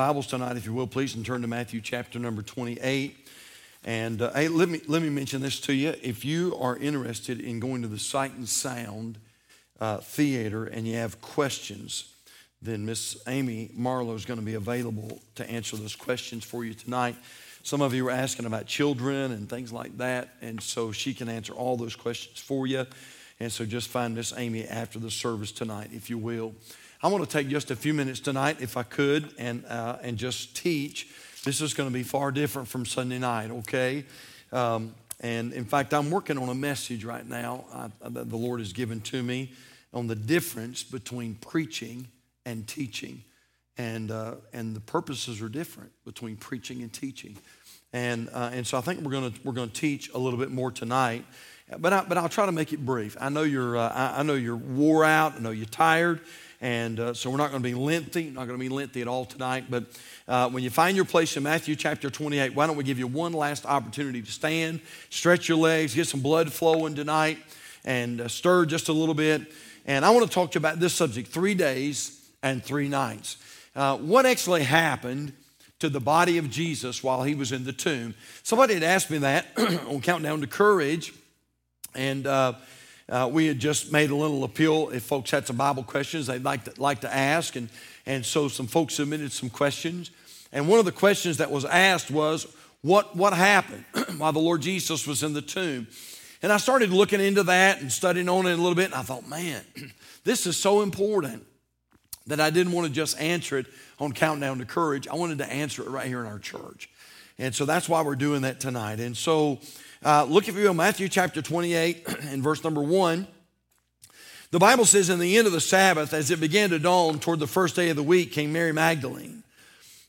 Bibles tonight, if you will, please, and turn to Matthew chapter number 28. And uh, hey, let me, let me mention this to you. If you are interested in going to the Sight and Sound uh, Theater and you have questions, then Miss Amy Marlowe is going to be available to answer those questions for you tonight. Some of you were asking about children and things like that, and so she can answer all those questions for you. And so just find Miss Amy after the service tonight, if you will. I want to take just a few minutes tonight, if I could, and, uh, and just teach. This is going to be far different from Sunday night, okay? Um, and in fact, I'm working on a message right now uh, that the Lord has given to me on the difference between preaching and teaching. And, uh, and the purposes are different between preaching and teaching. And, uh, and so I think we're going we're gonna teach a little bit more tonight. But, I, but I'll try to make it brief. I know you're, uh, I, I know you're wore out. I know you're tired. And uh, so we're not going to be lengthy, not going to be lengthy at all tonight. But uh, when you find your place in Matthew chapter 28, why don't we give you one last opportunity to stand, stretch your legs, get some blood flowing tonight, and uh, stir just a little bit. And I want to talk to you about this subject three days and three nights. Uh, what actually happened to the body of Jesus while he was in the tomb? Somebody had asked me that on Countdown to Courage. And uh, uh, we had just made a little appeal if folks had some Bible questions they'd like to, like to ask. And, and so some folks submitted some questions. And one of the questions that was asked was, What, what happened while the Lord Jesus was in the tomb? And I started looking into that and studying on it a little bit. And I thought, man, this is so important that I didn't want to just answer it on Countdown to Courage. I wanted to answer it right here in our church. And so that's why we're doing that tonight. And so uh, look, if you will, Matthew chapter 28 and verse number 1. The Bible says, In the end of the Sabbath, as it began to dawn toward the first day of the week, came Mary Magdalene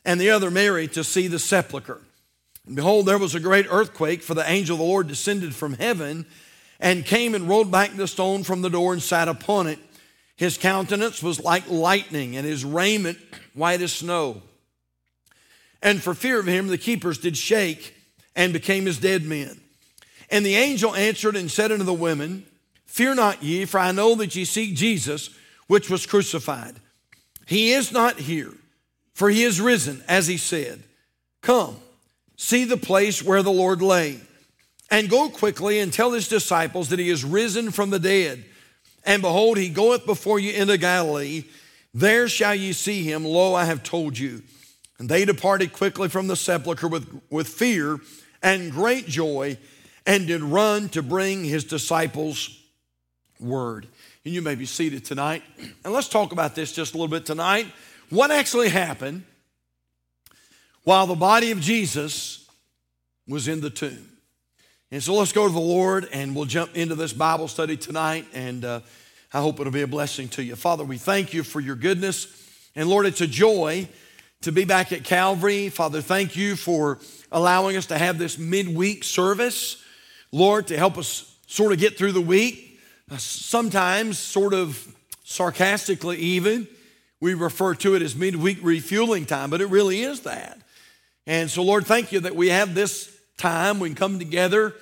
and the other Mary to see the sepulchre. And behold, there was a great earthquake, for the angel of the Lord descended from heaven and came and rolled back the stone from the door and sat upon it. His countenance was like lightning, and his raiment white as snow. And for fear of him, the keepers did shake and became as dead men. And the angel answered and said unto the women, Fear not ye, for I know that ye seek Jesus, which was crucified. He is not here, for he is risen, as he said. Come, see the place where the Lord lay, and go quickly and tell his disciples that he is risen from the dead. And behold, he goeth before you into Galilee. There shall ye see him. Lo, I have told you. And they departed quickly from the sepulchre with, with fear and great joy and did run to bring his disciples word. And you may be seated tonight. And let's talk about this just a little bit tonight. What actually happened while the body of Jesus was in the tomb? And so let's go to the Lord and we'll jump into this Bible study tonight. And uh, I hope it'll be a blessing to you. Father, we thank you for your goodness. And Lord, it's a joy to be back at Calvary. Father, thank you for allowing us to have this midweek service. Lord, to help us sort of get through the week. Uh, sometimes, sort of sarcastically, even, we refer to it as midweek refueling time, but it really is that. And so, Lord, thank you that we have this time. We can come together,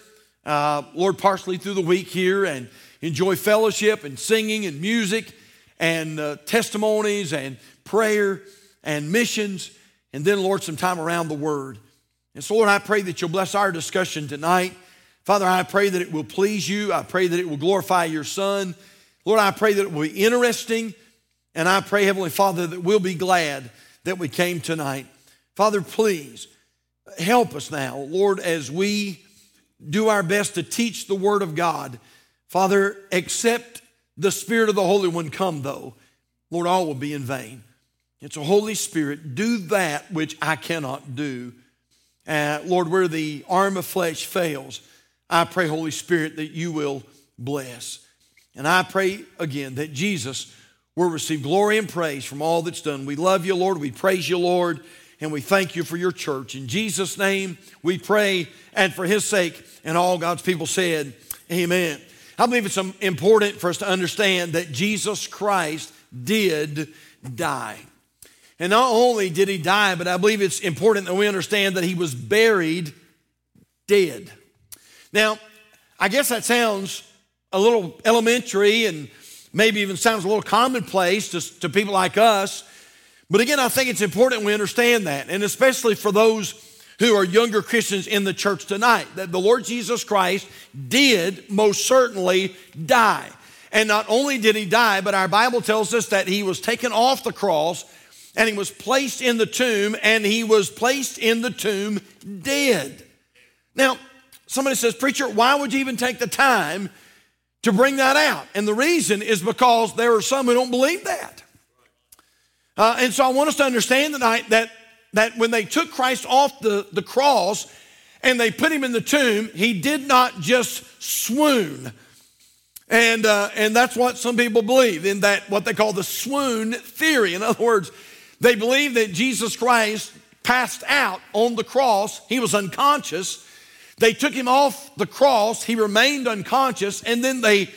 uh, Lord, partially through the week here and enjoy fellowship and singing and music and uh, testimonies and prayer and missions. And then, Lord, some time around the Word. And so, Lord, I pray that you'll bless our discussion tonight. Father, I pray that it will please you. I pray that it will glorify your Son. Lord, I pray that it will be interesting. And I pray, Heavenly Father, that we'll be glad that we came tonight. Father, please help us now, Lord, as we do our best to teach the Word of God. Father, accept the Spirit of the Holy One come, though. Lord, all will be in vain. It's a Holy Spirit, do that which I cannot do. Uh, Lord, where the arm of flesh fails, I pray, Holy Spirit, that you will bless. And I pray again that Jesus will receive glory and praise from all that's done. We love you, Lord. We praise you, Lord. And we thank you for your church. In Jesus' name, we pray, and for his sake, and all God's people said, Amen. I believe it's um, important for us to understand that Jesus Christ did die. And not only did he die, but I believe it's important that we understand that he was buried dead. Now, I guess that sounds a little elementary and maybe even sounds a little commonplace to, to people like us. But again, I think it's important we understand that, and especially for those who are younger Christians in the church tonight, that the Lord Jesus Christ did most certainly die. And not only did he die, but our Bible tells us that he was taken off the cross and he was placed in the tomb, and he was placed in the tomb dead. Now, somebody says, Preacher, why would you even take the time to bring that out? And the reason is because there are some who don't believe that. Uh, and so I want us to understand tonight that, that when they took Christ off the, the cross and they put him in the tomb, he did not just swoon. And, uh, and that's what some people believe in that, what they call the swoon theory. In other words, they believe that Jesus Christ passed out on the cross, he was unconscious. They took him off the cross, he remained unconscious, and then they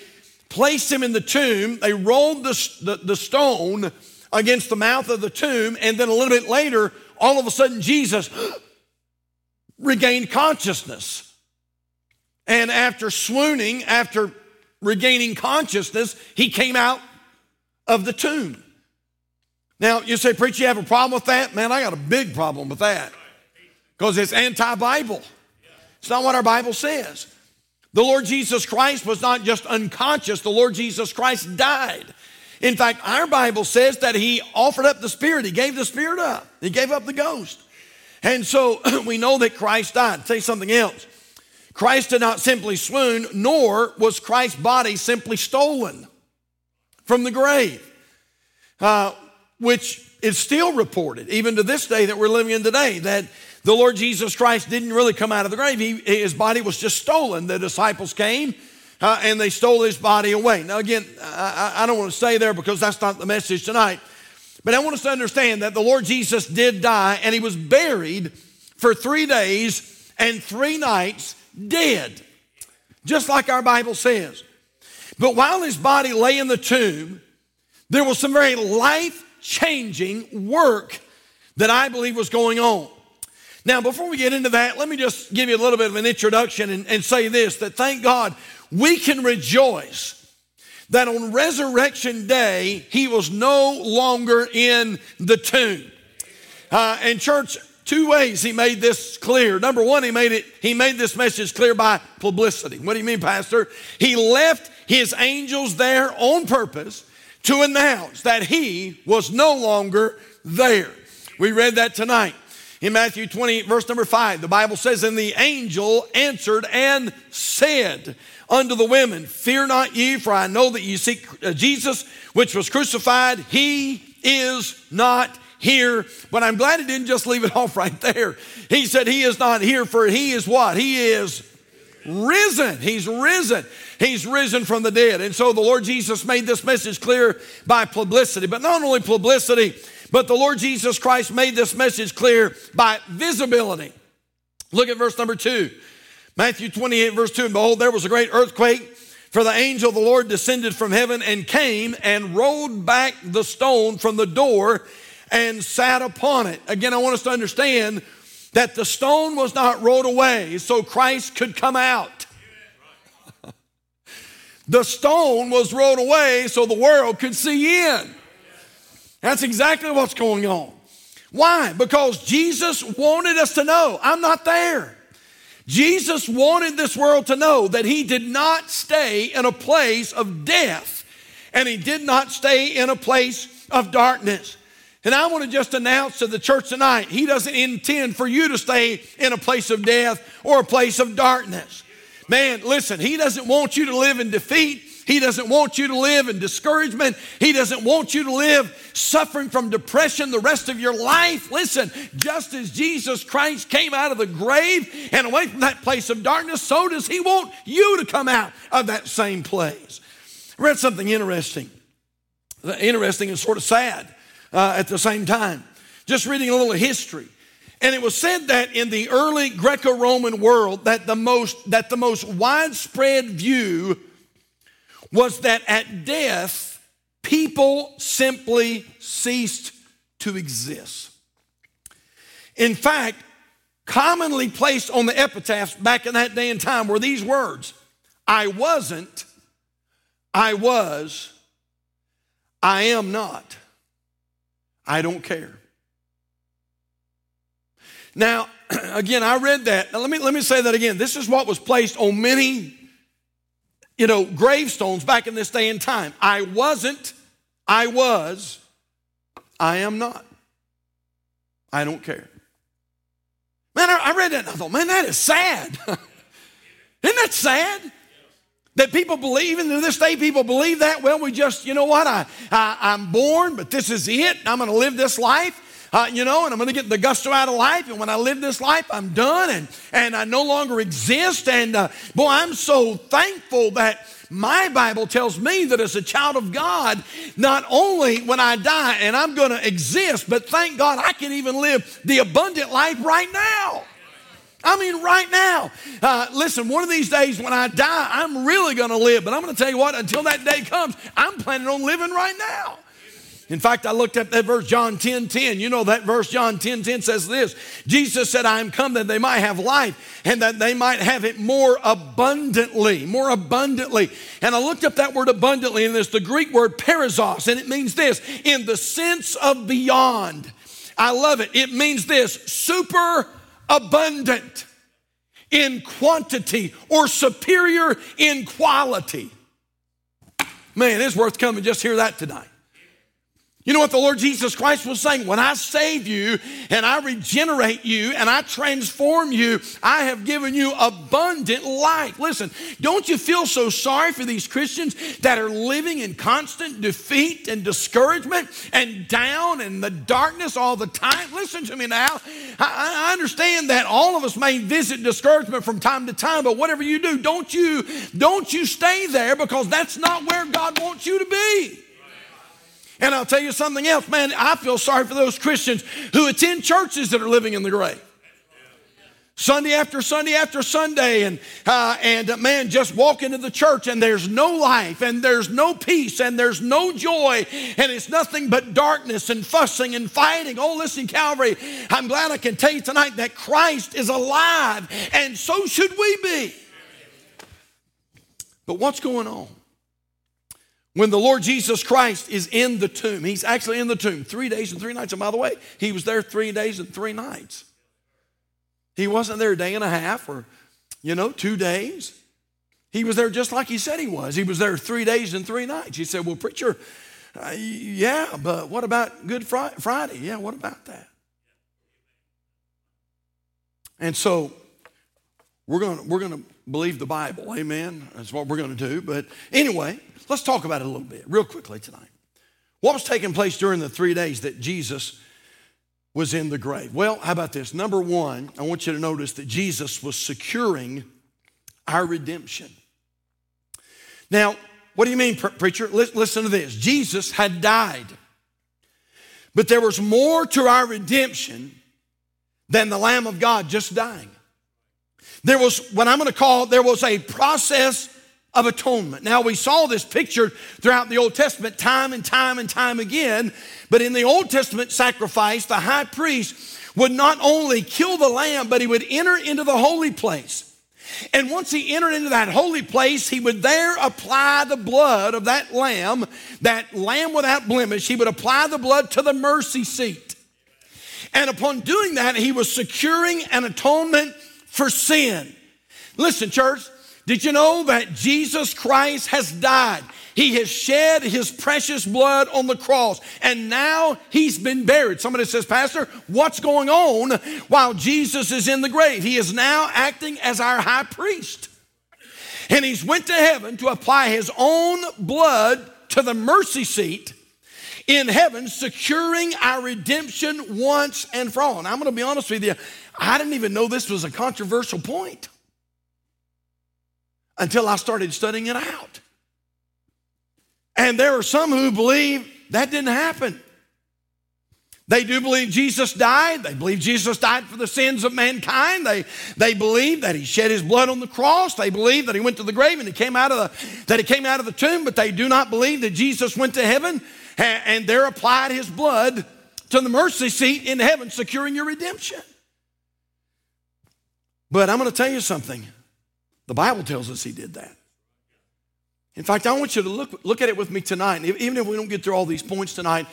placed him in the tomb. They rolled the, the, the stone against the mouth of the tomb. And then a little bit later, all of a sudden, Jesus regained consciousness. And after swooning, after regaining consciousness, he came out of the tomb. Now, you say, Preacher, you have a problem with that? Man, I got a big problem with that because it's anti Bible. It's not what our Bible says. The Lord Jesus Christ was not just unconscious, the Lord Jesus Christ died. In fact, our Bible says that he offered up the spirit. He gave the spirit up. He gave up the ghost. And so we know that Christ died. Say something else. Christ did not simply swoon, nor was Christ's body simply stolen from the grave, uh, which is still reported, even to this day that we're living in today, that the Lord Jesus Christ didn't really come out of the grave. He, his body was just stolen. The disciples came uh, and they stole his body away. Now, again, I, I don't want to stay there because that's not the message tonight. But I want us to understand that the Lord Jesus did die and he was buried for three days and three nights dead, just like our Bible says. But while his body lay in the tomb, there was some very life changing work that I believe was going on. Now, before we get into that, let me just give you a little bit of an introduction and, and say this that thank God we can rejoice that on resurrection day, he was no longer in the tomb. Uh, and church, two ways he made this clear. Number one, he made it, he made this message clear by publicity. What do you mean, Pastor? He left his angels there on purpose to announce that he was no longer there. We read that tonight. In Matthew 20, verse number 5, the Bible says, And the angel answered and said, unto the women, Fear not ye, for I know that ye seek uh, Jesus, which was crucified. He is not here. But I'm glad he didn't just leave it off right there. He said, He is not here, for he is what? He is risen. He's risen. He's risen from the dead. And so the Lord Jesus made this message clear by publicity. But not only publicity, but the Lord Jesus Christ made this message clear by visibility. Look at verse number two. Matthew 28, verse 2 And behold, there was a great earthquake, for the angel of the Lord descended from heaven and came and rolled back the stone from the door and sat upon it. Again, I want us to understand that the stone was not rolled away so Christ could come out. the stone was rolled away so the world could see in. That's exactly what's going on. Why? Because Jesus wanted us to know I'm not there. Jesus wanted this world to know that he did not stay in a place of death and he did not stay in a place of darkness. And I want to just announce to the church tonight, he doesn't intend for you to stay in a place of death or a place of darkness. Man, listen, he doesn't want you to live in defeat. He doesn't want you to live in discouragement. He doesn't want you to live suffering from depression the rest of your life. Listen, just as Jesus Christ came out of the grave and away from that place of darkness, so does He want you to come out of that same place. I read something interesting, interesting and sort of sad uh, at the same time. Just reading a little history. And it was said that in the early Greco-Roman world that the most that the most widespread view was that at death, people simply ceased to exist. In fact, commonly placed on the epitaphs back in that day and time were these words I wasn't, I was, I am not. I don't care. Now, again, I read that. Now, let me, let me say that again. This is what was placed on many, you know, gravestones back in this day and time. I wasn't, I was, I am not. I don't care. Man, I, I read that and I thought, man, that is sad. Isn't that sad? That people believe, to this day people believe that. Well, we just, you know what? I, I, I'm born, but this is it. I'm going to live this life. Uh, you know, and I'm going to get the gusto out of life. And when I live this life, I'm done and, and I no longer exist. And uh, boy, I'm so thankful that my Bible tells me that as a child of God, not only when I die and I'm going to exist, but thank God I can even live the abundant life right now. I mean, right now. Uh, listen, one of these days when I die, I'm really going to live. But I'm going to tell you what, until that day comes, I'm planning on living right now. In fact, I looked up that verse, John 10 10. You know that verse, John 10 10 says this Jesus said, I am come that they might have life and that they might have it more abundantly, more abundantly. And I looked up that word abundantly, and it's the Greek word perissos, and it means this in the sense of beyond. I love it. It means this super abundant in quantity or superior in quality. Man, it's worth coming just hear that tonight. You know what the Lord Jesus Christ was saying? When I save you and I regenerate you and I transform you, I have given you abundant life. Listen, don't you feel so sorry for these Christians that are living in constant defeat and discouragement and down in the darkness all the time? Listen to me now. I, understand that all of us may visit discouragement from time to time, but whatever you do, don't you, don't you stay there because that's not where God wants you to be. And I'll tell you something else, man, I feel sorry for those Christians who attend churches that are living in the grave. Sunday after Sunday after Sunday, and uh, and uh, man, just walk into the church and there's no life, and there's no peace, and there's no joy, and it's nothing but darkness and fussing and fighting. Oh, listen, Calvary, I'm glad I can tell you tonight that Christ is alive, and so should we be. But what's going on? When the Lord Jesus Christ is in the tomb, he's actually in the tomb three days and three nights. And by the way, he was there three days and three nights. He wasn't there a day and a half or, you know, two days. He was there just like he said he was. He was there three days and three nights. He said, Well, preacher, uh, yeah, but what about Good Friday? Yeah, what about that? And so we're going to we're to believe the Bible. Amen. That's what we're going to do. But anyway, Let's talk about it a little bit, real quickly tonight. What was taking place during the three days that Jesus was in the grave? Well, how about this? Number one, I want you to notice that Jesus was securing our redemption. Now, what do you mean, preacher? Listen to this. Jesus had died, but there was more to our redemption than the Lamb of God just dying. There was what I'm going to call there was a process of atonement. Now, we saw this picture throughout the Old Testament time and time and time again, but in the Old Testament sacrifice, the high priest would not only kill the lamb, but he would enter into the holy place. And once he entered into that holy place, he would there apply the blood of that lamb, that lamb without blemish, he would apply the blood to the mercy seat. And upon doing that, he was securing an atonement for sin. Listen, church, did you know that Jesus Christ has died? He has shed his precious blood on the cross and now he's been buried. Somebody says, Pastor, what's going on while Jesus is in the grave? He is now acting as our high priest. And he's went to heaven to apply his own blood to the mercy seat in heaven, securing our redemption once and for all. And I'm going to be honest with you, I didn't even know this was a controversial point until I started studying it out. And there are some who believe that didn't happen. They do believe Jesus died. They believe Jesus died for the sins of mankind. They, they believe that he shed his blood on the cross. They believe that he went to the grave and he came out of the, that he came out of the tomb, but they do not believe that Jesus went to heaven and, there applied his blood to the mercy seat in heaven, securing your redemption. But I'm going to tell you something. The Bible tells us he did that. In fact, I want you to look, look at it with me tonight. Even if we don't get through all these points tonight,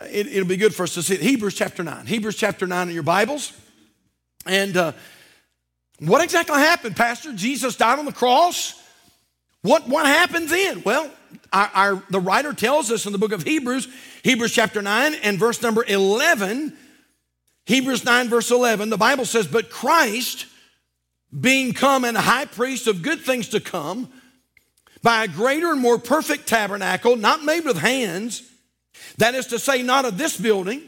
it, will be good for us to see it. Hebrews chapter 9. Hebrews chapter 9 in your Bibles. And uh, what exactly happened, Pastor? Jesus died on the cross. What, what happened then? Well, our, our, the writer tells us in the book of Hebrews, Hebrews chapter 9 and verse number 11, Hebrews 9, verse 11, the Bible says, But Christ, being come and high priest of good things to come, by a greater and more perfect tabernacle, not made with hands, that is to say, not of this building,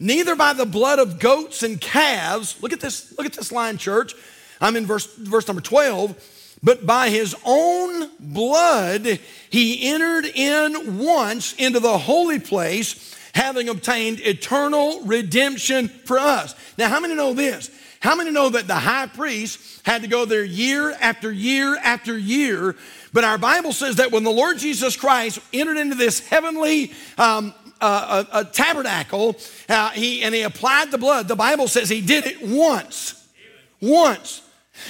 neither by the blood of goats and calves. Look at this, look at this line, church. I'm in verse, verse number 12. But by his own blood, he entered in once into the holy place, having obtained eternal redemption for us. Now, how many know this? How many know that the high priest had to go there year after year after year? But our Bible says that when the Lord Jesus Christ entered into this heavenly um, uh, a, a, tabernacle, uh, he, and he applied the blood, the Bible says he did it once. Once.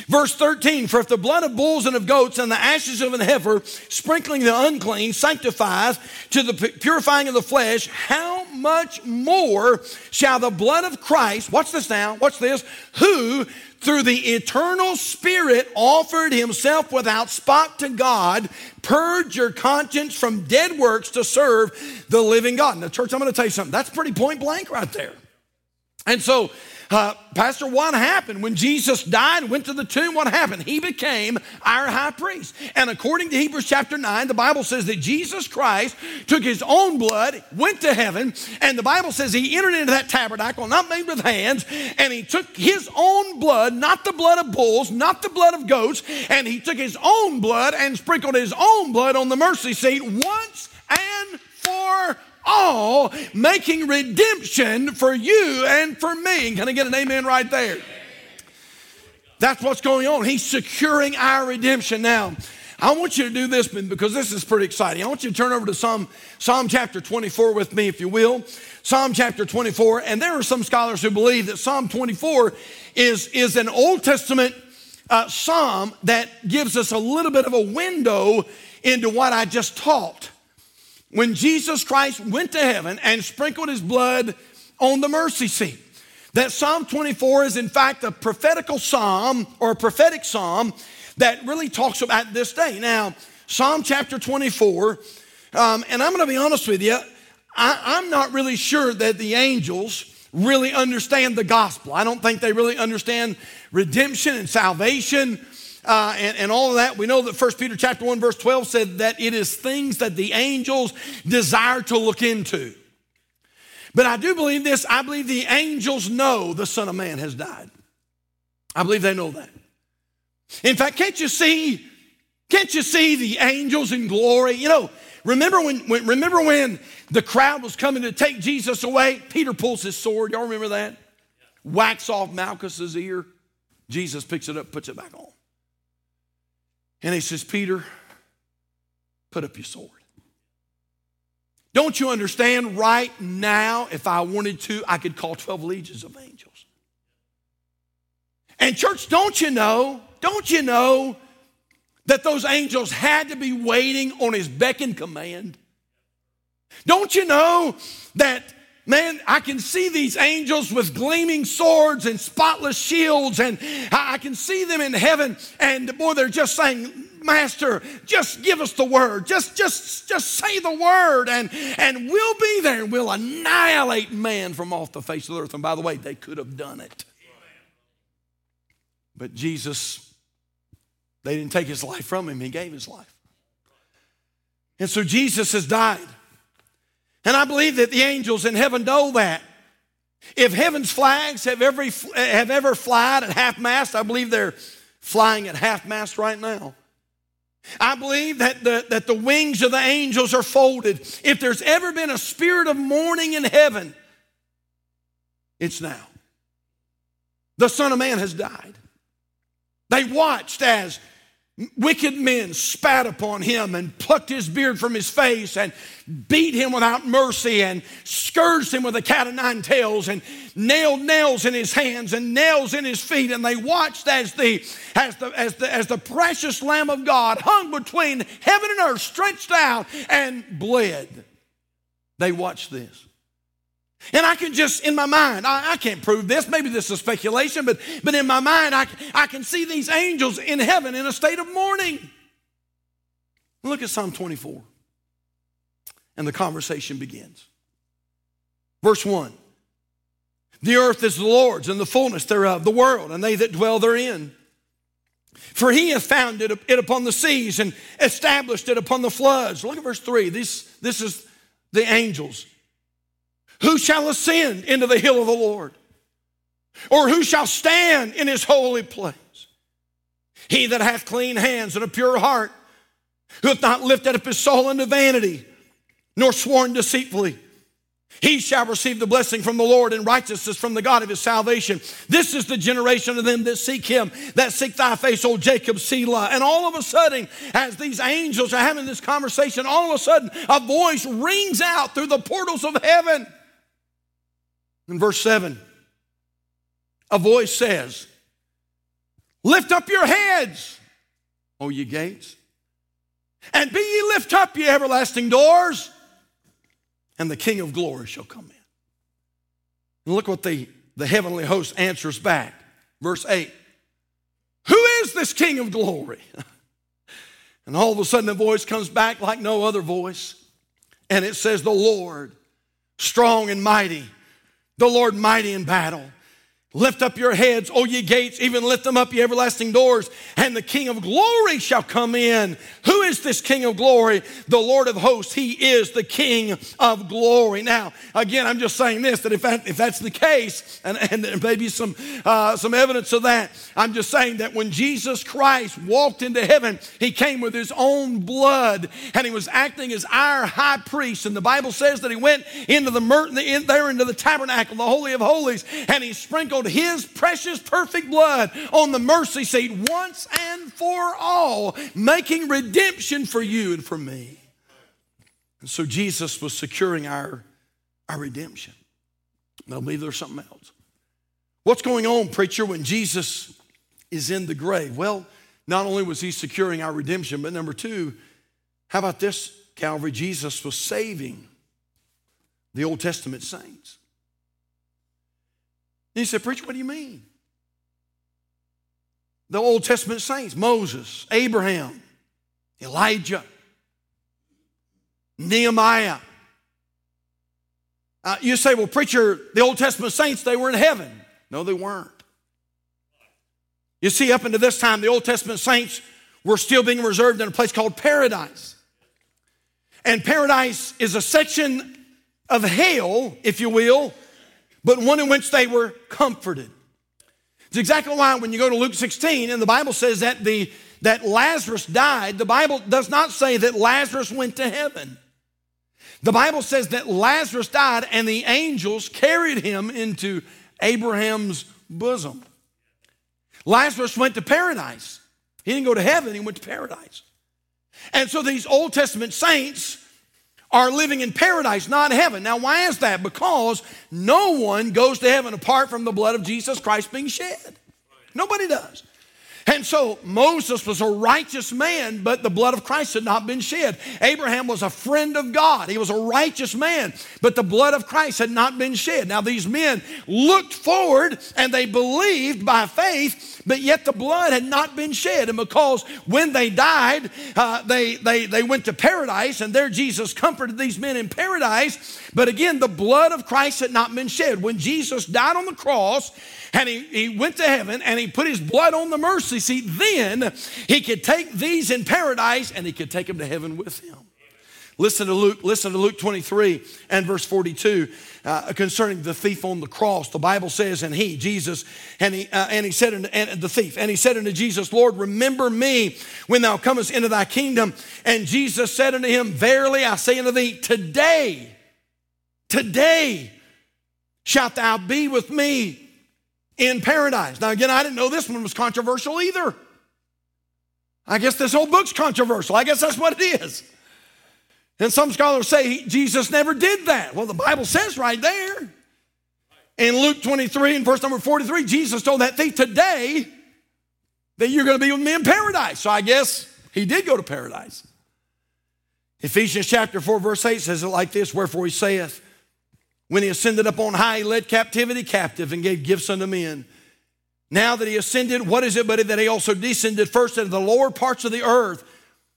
Verse 13, for if the blood of bulls and of goats and the ashes of an heifer, sprinkling the unclean, sanctifies to the purifying of the flesh, how much more shall the blood of Christ, watch this now, watch this, who through the eternal Spirit offered himself without spot to God, purge your conscience from dead works to serve the living God. Now, church, I'm going to tell you something. That's pretty point blank right there. And so, uh, Pastor, what happened when Jesus died and went to the tomb? What happened? He became our high priest. And according to Hebrews chapter 9, the Bible says that Jesus Christ took his own blood, went to heaven, and the Bible says he entered into that tabernacle, not made with hands, and he took his own blood, not the blood of bulls, not the blood of goats, and he took his own blood and sprinkled his own blood on the mercy seat once and for all, making redemption for you and for me. Can I get an amen right there? That's what's going on. He's securing our redemption now. I want you to do this because this is pretty exciting. I want you to turn over to Psalm, Psalm chapter 24 with me, if you will. Psalm chapter 24. And there are some scholars who believe that Psalm 24 is, is an Old Testament uh, psalm that gives us a little bit of a window into what I just taught when Jesus Christ went to heaven and sprinkled his blood on the mercy seat. That Psalm 24 is, in fact, a prophetical psalm or a prophetic psalm that really talks about this day. Now, Psalm chapter 24, um, and I'm going to be honest with you, I, I'm not really sure that the angels really understand the gospel. I don't think they really understand redemption and salvation uh, and, and all of that. We know that 1 Peter chapter 1, verse 12 said that it is things that the angels desire to look into. But I do believe this. I believe the angels know the Son of Man has died. I believe they know that. In fact, can't you see? Can't you see the angels in glory? You know, remember when, when remember when the crowd was coming to take Jesus away? Peter pulls his sword. Y'all remember that? Whacks off Malchus's ear. Jesus picks it up, puts it back on. And he says, Peter, put up your sword. Don't you understand? Right now, if I wanted to, I could call 12 legions of angels. And, church, don't you know? Don't you know that those angels had to be waiting on his beck and command? Don't you know that Man, I can see these angels with gleaming swords and spotless shields, and I can see them in heaven. And boy, they're just saying, Master, just give us the word. Just, just, just say the word, and, and we'll be there and we'll annihilate man from off the face of the earth. And by the way, they could have done it. But Jesus, they didn't take his life from him, he gave his life. And so Jesus has died. And I believe that the angels in heaven know that. If heaven's flags have, every, have ever flied at half mast, I believe they're flying at half mast right now. I believe that the, that the wings of the angels are folded. If there's ever been a spirit of mourning in heaven, it's now. The Son of Man has died. They watched as Wicked men spat upon him and plucked his beard from his face and beat him without mercy and scourged him with a cat of nine tails and nailed nails in his hands and nails in his feet. And they watched as the, as the, as the, as the precious Lamb of God hung between heaven and earth, stretched out and bled. They watched this. And I can just, in my mind, I, I, can't prove this, maybe this is speculation, but, but in my mind, I, I can see these angels in heaven in a state of mourning. Look at Psalm 24. And the conversation begins. Verse 1 The earth is the Lord's and the fullness thereof, the world, and they that dwell therein. For he hath founded it upon the seas and established it upon the floods. Look at verse 3. This, this is the angels. Who shall ascend into the hill of the Lord? Or who shall stand in his holy place? He that hath clean hands and a pure heart, who hath not lifted up his soul unto vanity, nor sworn deceitfully. He shall receive the blessing from the Lord and righteousness from the God of his salvation. This is the generation of them that seek him, that seek thy face, O Jacob, Selah. And all of a sudden, as these angels are having this conversation, all of a sudden a voice rings out through the portals of heaven. In verse 7, a voice says, Lift up your heads, O ye gates, and be ye lift up, ye everlasting doors and the King of glory shall come in. And look what the, the heavenly host answers back. Verse 8 Who is this King of glory? and all of a sudden, the voice comes back like no other voice. And it says, The Lord, strong and mighty, the Lord mighty in battle. Lift up your heads, O ye gates, even lift them up, ye everlasting doors, and the King of glory shall come in. Who is this King of glory? The Lord of hosts. He is the King of glory. Now, again, I'm just saying this that if, that, if that's the case, and, and there may be some, uh, some evidence of that, I'm just saying that when Jesus Christ walked into heaven, he came with his own blood and he was acting as our high priest. And the Bible says that he went into the, in, there into the tabernacle, the Holy of Holies, and he sprinkled his precious, perfect blood on the mercy seat once and for all, making redemption for you and for me. And so Jesus was securing our, our redemption. Now, believe there's something else. What's going on, preacher, when Jesus is in the grave? Well, not only was he securing our redemption, but number two, how about this, Calvary? Jesus was saving the Old Testament saints. He said, Preacher, what do you mean? The Old Testament saints Moses, Abraham, Elijah, Nehemiah. Uh, you say, well, preacher, the Old Testament saints, they were in heaven. No, they weren't. You see, up until this time, the Old Testament saints were still being reserved in a place called paradise. And paradise is a section of hell, if you will, but one in which they were comforted. It's exactly why when you go to Luke 16 and the Bible says that, the, that Lazarus died, the Bible does not say that Lazarus went to heaven. The Bible says that Lazarus died and the angels carried him into Abraham's bosom. Lazarus went to paradise. He didn't go to heaven, he went to paradise. And so these Old Testament saints are living in paradise, not heaven. Now, why is that? Because no one goes to heaven apart from the blood of Jesus Christ being shed. Nobody does. And so Moses was a righteous man, but the blood of Christ had not been shed. Abraham was a friend of God. He was a righteous man, but the blood of Christ had not been shed. Now, these men looked forward and they believed by faith, but yet the blood had not been shed. And because when they died, uh, they, they, they went to paradise, and there Jesus comforted these men in paradise. But again, the blood of Christ had not been shed. When Jesus died on the cross, and he, he went to heaven and he put his blood on the mercy seat, then he could take these in paradise and he could take them to heaven with him. Listen to Luke, listen to Luke 23 and verse 42 uh, concerning the thief on the cross. The Bible says, and he, Jesus, and he, uh, and he said unto and the thief, and he said unto Jesus, Lord, remember me when thou comest into thy kingdom. And Jesus said unto him, Verily I say unto thee, today, today shalt thou be with me in paradise. Now, again, I didn't know this one was controversial either. I guess this whole book's controversial. I guess that's what it is. And some scholars say Jesus never did that. Well, the Bible says right there. In Luke 23 and verse number 43, Jesus told that thief today that you're going to be with me in paradise. So I guess he did go to paradise. Ephesians chapter 4, verse 8 says it like this Wherefore he saith, When he ascended up on high, he led captivity captive and gave gifts unto men. Now that he ascended, what is it but that he also descended first into the lower parts of the earth?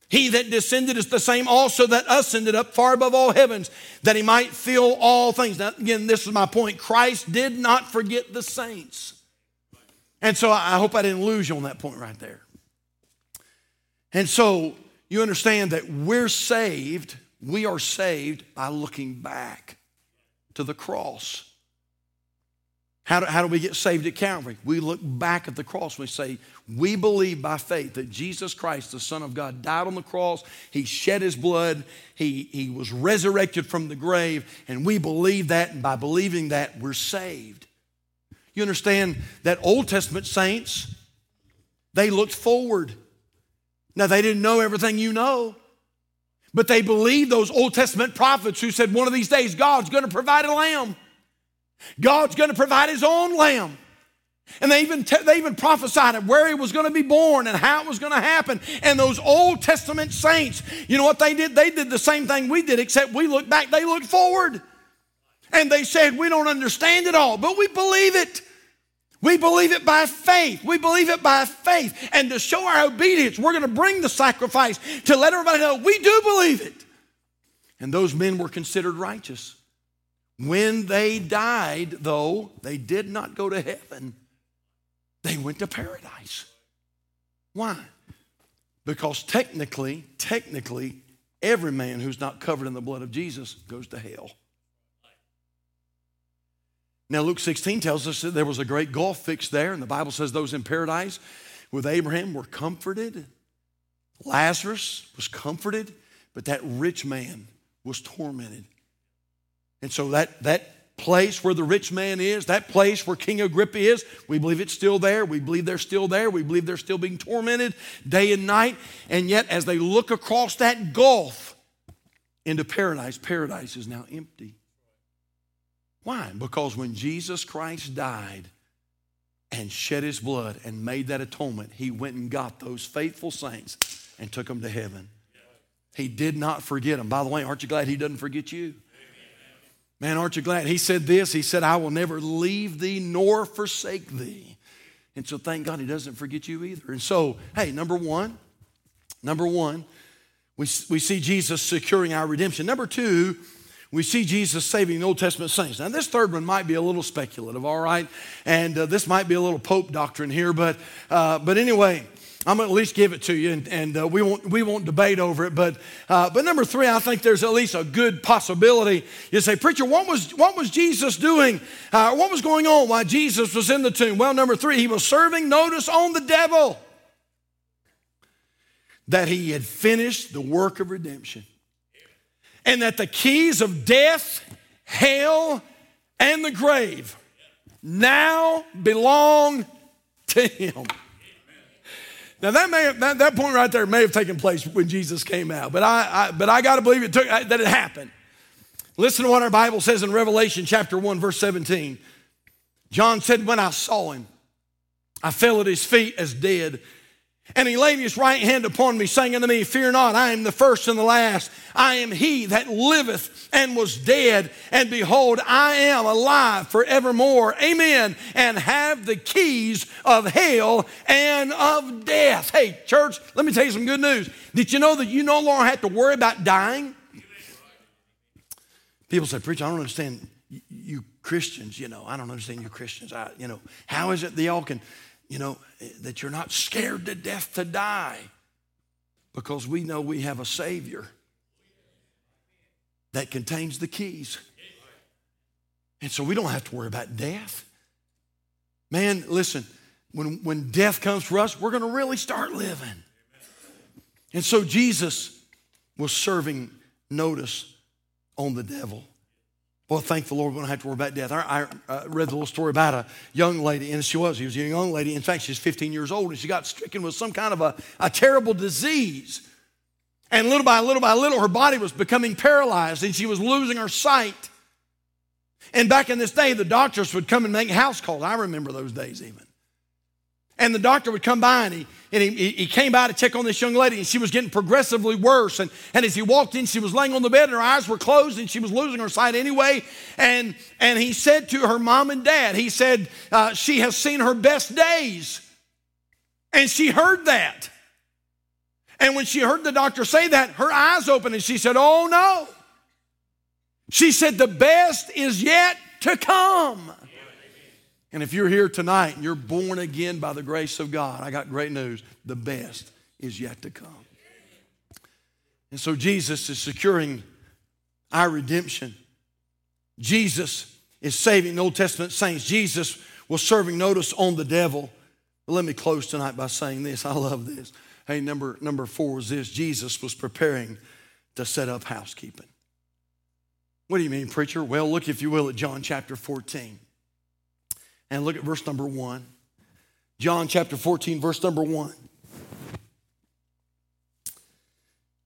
He that descended is the same also that ascended up far above all heavens, that he might fill all things. Now, again, this is my point. Christ did not forget the saints. And so I hope I didn't lose you on that point right there. And so you understand that we're saved, we are saved by looking back to the cross. How do, how do we get saved at Calvary? We look back at the cross. We say, We believe by faith that Jesus Christ, the Son of God, died on the cross. He shed his blood. He, he was resurrected from the grave. And we believe that. And by believing that, we're saved. You understand that Old Testament saints, they looked forward. Now, they didn't know everything you know, but they believed those Old Testament prophets who said, One of these days, God's going to provide a lamb. God's going to provide his own lamb. And they even, they even prophesied of where he was going to be born and how it was going to happen. And those Old Testament saints, you know what they did? They did the same thing we did, except we looked back, they looked forward. And they said, We don't understand it all, but we believe it. We believe it by faith. We believe it by faith. And to show our obedience, we're going to bring the sacrifice to let everybody know we do believe it. And those men were considered righteous. When they died, though, they did not go to heaven, they went to paradise. Why? Because technically, technically, every man who's not covered in the blood of Jesus goes to hell. Now, Luke 16 tells us that there was a great gulf fixed there, and the Bible says those in paradise with Abraham were comforted. Lazarus was comforted, but that rich man was tormented. And so that, that place where the rich man is, that place where King Agrippa is, we believe it's still there. We believe they're still there. We believe they're still being tormented day and night. And yet, as they look across that gulf into paradise, paradise is now empty. Why? Because when Jesus Christ died and shed his blood and made that atonement, he went and got those faithful saints and took them to heaven. He did not forget them. By the way, aren't you glad he doesn't forget you? Man, aren't you glad? He said this He said, I will never leave thee nor forsake thee. And so thank God he doesn't forget you either. And so, hey, number one, number one, we, we see Jesus securing our redemption. Number two, we see Jesus saving the Old Testament saints. Now, this third one might be a little speculative, all right? And uh, this might be a little Pope doctrine here, but, uh, but anyway, I'm going to at least give it to you, and, and uh, we, won't, we won't debate over it. But, uh, but number three, I think there's at least a good possibility. You say, Preacher, what was, what was Jesus doing? Uh, what was going on while Jesus was in the tomb? Well, number three, he was serving notice on the devil that he had finished the work of redemption and that the keys of death, hell, and the grave now belong to him. Now that may have, that, that point right there may have taken place when Jesus came out, but I, I but I got to believe it took that it happened. Listen to what our Bible says in Revelation chapter one verse seventeen. John said, "When I saw him, I fell at his feet as dead." And he laid his right hand upon me, saying unto me, Fear not, I am the first and the last. I am he that liveth and was dead, and behold, I am alive forevermore. Amen. And have the keys of hell and of death. Hey, church, let me tell you some good news. Did you know that you no longer have to worry about dying? People say, Preacher, I don't understand you Christians, you know, I don't understand you Christians. I, you know, how is it that y'all can you know, that you're not scared to death to die because we know we have a Savior that contains the keys. And so we don't have to worry about death. Man, listen, when, when death comes for us, we're going to really start living. And so Jesus was serving notice on the devil. Well, thank the Lord we don't have to worry about death. I, I uh, read the little story about a young lady, and she was. She was a young lady. In fact, she's 15 years old, and she got stricken with some kind of a, a terrible disease. And little by little by little, her body was becoming paralyzed, and she was losing her sight. And back in this day, the doctors would come and make house calls. I remember those days even. And the doctor would come by and he, and he, he came by to check on this young lady, and she was getting progressively worse. And, and as he walked in, she was laying on the bed, and her eyes were closed, and she was losing her sight anyway. And, and he said to her mom and dad, he said, uh, She has seen her best days. And she heard that. And when she heard the doctor say that, her eyes opened, and she said, Oh no. She said, The best is yet to come. And if you're here tonight and you're born again by the grace of God, I got great news. The best is yet to come. And so Jesus is securing our redemption. Jesus is saving the Old Testament saints. Jesus was serving notice on the devil. But let me close tonight by saying this. I love this. Hey, number, number four is this Jesus was preparing to set up housekeeping. What do you mean, preacher? Well, look, if you will, at John chapter 14. And look at verse number one. John chapter 14, verse number one.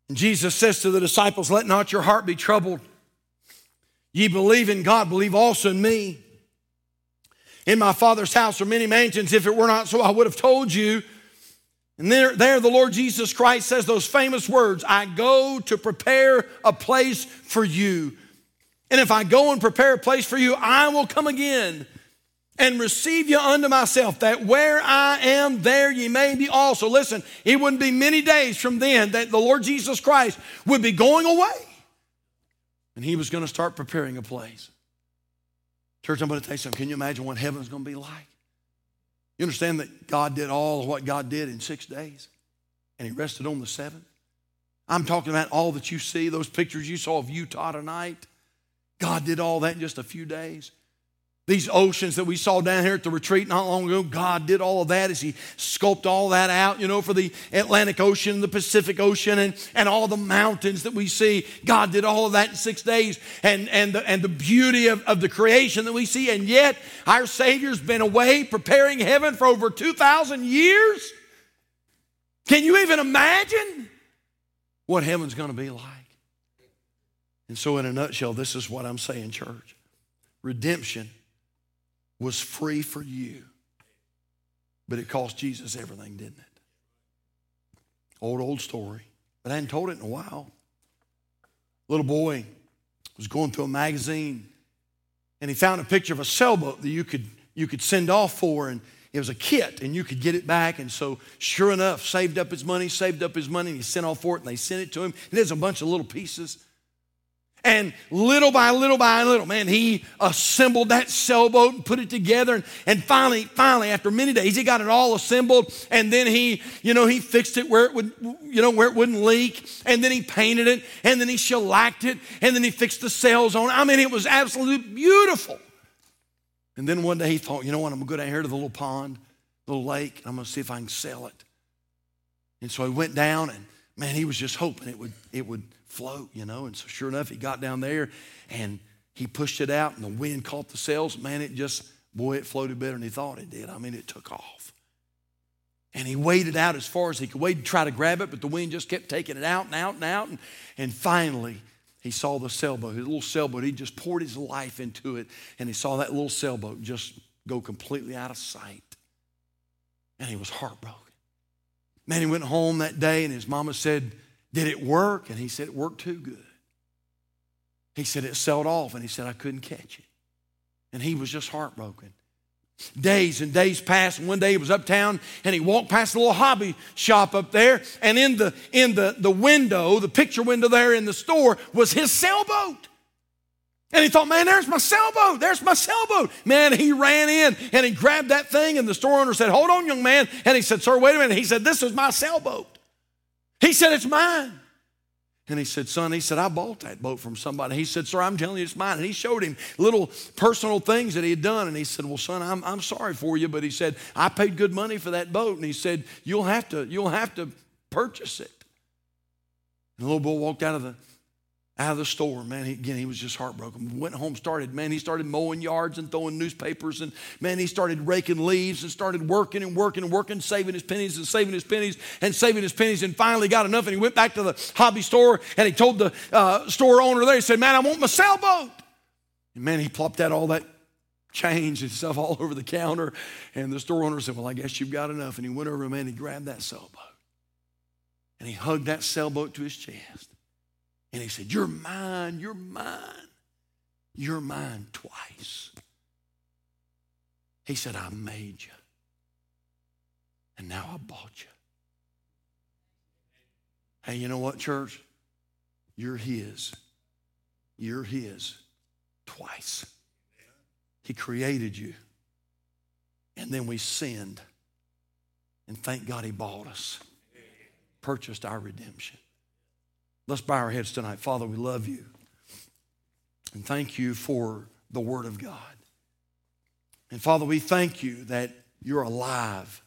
And Jesus says to the disciples, Let not your heart be troubled. Ye believe in God, believe also in me. In my Father's house are many mansions. If it were not so, I would have told you. And there, there the Lord Jesus Christ says those famous words I go to prepare a place for you. And if I go and prepare a place for you, I will come again and receive you unto myself, that where I am, there ye may be also. Listen, it wouldn't be many days from then that the Lord Jesus Christ would be going away. And he was going to start preparing a place. Church, I'm going to tell you something. Can you imagine what heaven's going to be like? You understand that God did all what God did in six days, and he rested on the seventh? I'm talking about all that you see, those pictures you saw of Utah tonight. God did all that in just a few days. These oceans that we saw down here at the retreat not long ago, God did all of that as He sculpted all that out, you know, for the Atlantic Ocean, the Pacific Ocean, and, and all the mountains that we see. God did all of that in six days, and, and, the, and the beauty of, of the creation that we see. And yet, our Savior's been away preparing heaven for over 2,000 years. Can you even imagine what heaven's going to be like? And so, in a nutshell, this is what I'm saying, church redemption was free for you, but it cost Jesus everything, didn't it? Old, old story, but I hadn't told it in a while. Little boy was going through a magazine and he found a picture of a sailboat that you could, you could send off for, and it was a kit and you could get it back. And so, sure enough, saved up his money, saved up his money, and he sent off for it, and they sent it to him. And there's a bunch of little pieces. And little by little by little, man, he assembled that sailboat and put it together. And, and finally, finally, after many days, he got it all assembled. And then he, you know, he fixed it where it would, you know, where it wouldn't leak. And then he painted it. And then he shellacked it. And then he fixed the sails on it. I mean, it was absolutely beautiful. And then one day he thought, you know what, I'm going to go down here to the little pond, little lake, and I'm going to see if I can sell it. And so he went down and man, he was just hoping it would, it would float, you know. And so, sure enough, he got down there and he pushed it out, and the wind caught the sails. Man, it just, boy, it floated better than he thought it did. I mean, it took off. And he waded out as far as he could wade to try to grab it, but the wind just kept taking it out and out and out. And, and finally, he saw the sailboat, his little sailboat. He just poured his life into it, and he saw that little sailboat just go completely out of sight. And he was heartbroken. Man, he went home that day, and his mama said, did it work? And he said, It worked too good. He said, It sold off. And he said, I couldn't catch it. And he was just heartbroken. Days and days passed, and one day he was uptown and he walked past a little hobby shop up there, and in the in the, the window, the picture window there in the store, was his sailboat. And he thought, man, there's my sailboat. There's my sailboat. Man, he ran in and he grabbed that thing, and the store owner said, Hold on, young man. And he said, Sir, wait a minute. He said, This is my sailboat. He said, It's mine. And he said, Son, he said, I bought that boat from somebody. He said, Sir, I'm telling you, it's mine. And he showed him little personal things that he had done. And he said, Well, son, I'm, I'm sorry for you. But he said, I paid good money for that boat. And he said, You'll have to, you'll have to purchase it. And the little boy walked out of the out of the store, man, he, again, he was just heartbroken. Went home, started, man, he started mowing yards and throwing newspapers, and man, he started raking leaves and started working and working and working, saving his pennies and saving his pennies and saving his pennies, and finally got enough. And he went back to the hobby store and he told the uh, store owner there, he said, Man, I want my sailboat. And man, he plopped out all that change and stuff all over the counter. And the store owner said, Well, I guess you've got enough. And he went over, man, he grabbed that sailboat. And he hugged that sailboat to his chest. And he said, You're mine, you're mine, you're mine twice. He said, I made you. And now I bought you. Hey, you know what, church? You're His. You're His twice. He created you. And then we sinned. And thank God He bought us, purchased our redemption. Let's bow our heads tonight. Father, we love you. And thank you for the Word of God. And Father, we thank you that you're alive.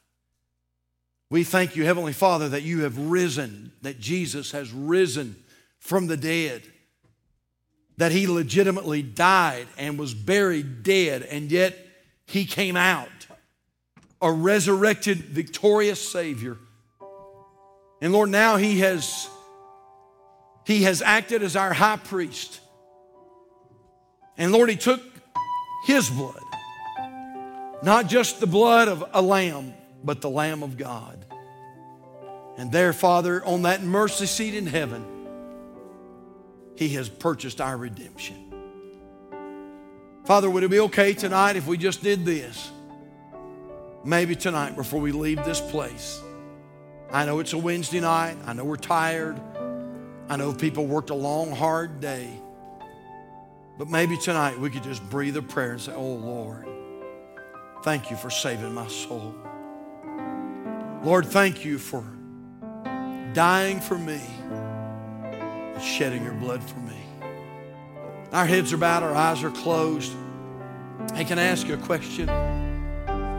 We thank you, Heavenly Father, that you have risen, that Jesus has risen from the dead, that he legitimately died and was buried dead, and yet he came out a resurrected, victorious Savior. And Lord, now he has, he has acted as our high priest. And Lord, he took his blood, not just the blood of a lamb, but the Lamb of God. And there, Father, on that mercy seat in heaven, he has purchased our redemption. Father, would it be okay tonight if we just did this? Maybe tonight before we leave this place. I know it's a Wednesday night. I know we're tired. I know people worked a long, hard day. But maybe tonight we could just breathe a prayer and say, Oh Lord, thank you for saving my soul. Lord, thank you for dying for me and shedding your blood for me. Our heads are bowed, our eyes are closed. Hey, can I ask you a question?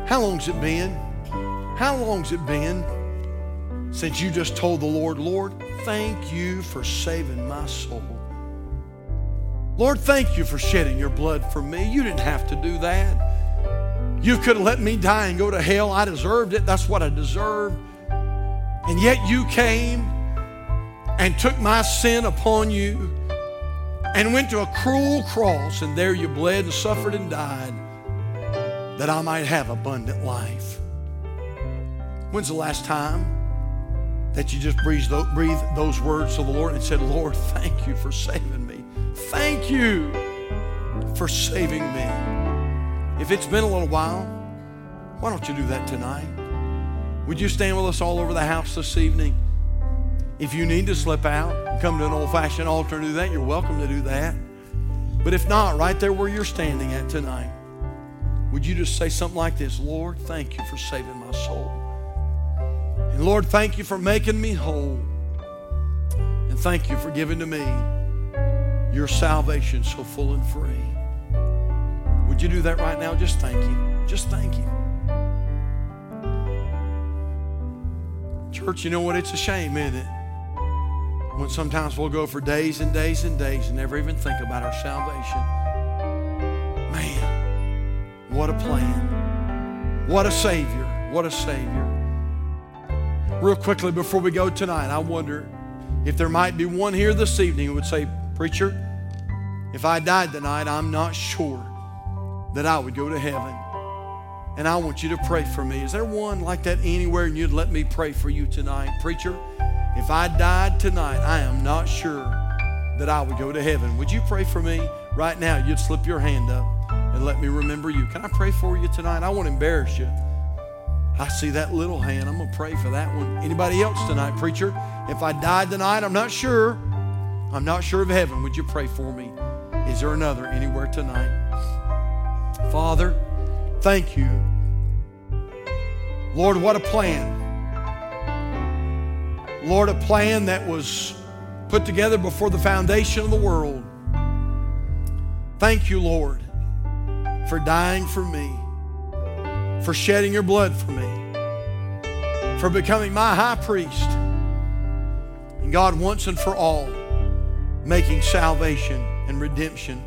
How long's it been? How long's it been since you just told the Lord, Lord, thank you for saving my soul? Lord, thank you for shedding your blood for me. You didn't have to do that. You could have let me die and go to hell. I deserved it. That's what I deserved. And yet you came and took my sin upon you and went to a cruel cross, and there you bled and suffered and died that I might have abundant life. When's the last time that you just breathed those words to the Lord and said, Lord, thank you for saving me? Thank you for saving me. If it's been a little while, why don't you do that tonight? Would you stand with us all over the house this evening? If you need to slip out and come to an old fashioned altar and do that, you're welcome to do that. But if not, right there where you're standing at tonight, would you just say something like this Lord, thank you for saving my soul. And Lord, thank you for making me whole. And thank you for giving to me your salvation so full and free. Would you do that right now? Just thank you. Just thank you. Church, you know what? It's a shame, isn't it? When sometimes we'll go for days and days and days and never even think about our salvation. Man, what a plan. What a Savior. What a Savior. Real quickly before we go tonight, I wonder if there might be one here this evening who would say, Preacher, if I died tonight, I'm not sure that I would go to heaven and I want you to pray for me. Is there one like that anywhere and you'd let me pray for you tonight? Preacher, if I died tonight, I am not sure that I would go to heaven. Would you pray for me right now? You'd slip your hand up and let me remember you. Can I pray for you tonight? I won't embarrass you. I see that little hand. I'm going to pray for that one. Anybody else tonight, preacher? If I died tonight, I'm not sure. I'm not sure of heaven. Would you pray for me? Is there another anywhere tonight? Father, Thank you. Lord, what a plan. Lord, a plan that was put together before the foundation of the world. Thank you, Lord, for dying for me, for shedding your blood for me, for becoming my high priest. And God, once and for all, making salvation and redemption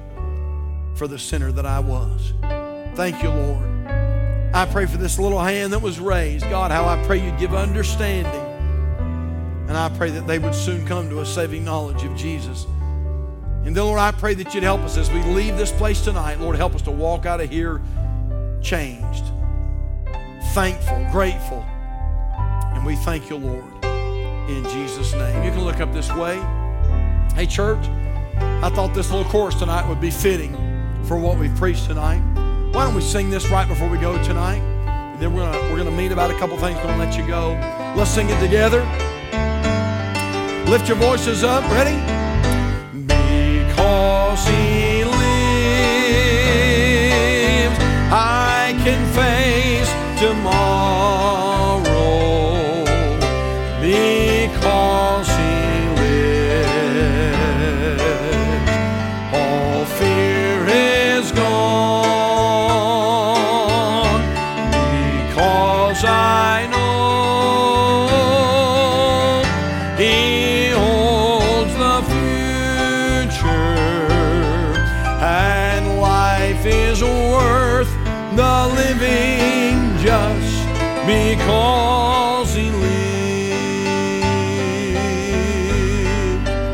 for the sinner that I was. Thank you, Lord. I pray for this little hand that was raised. God, how I pray you'd give understanding. And I pray that they would soon come to a saving knowledge of Jesus. And then, Lord, I pray that you'd help us as we leave this place tonight. Lord, help us to walk out of here changed, thankful, grateful. And we thank you, Lord, in Jesus' name. You can look up this way. Hey, church, I thought this little chorus tonight would be fitting for what we've preached tonight. Why don't we sing this right before we go tonight? And then we're gonna, we're gonna meet about a couple things, gonna let you go. Let's sing it together. Lift your voices up. Ready? Because he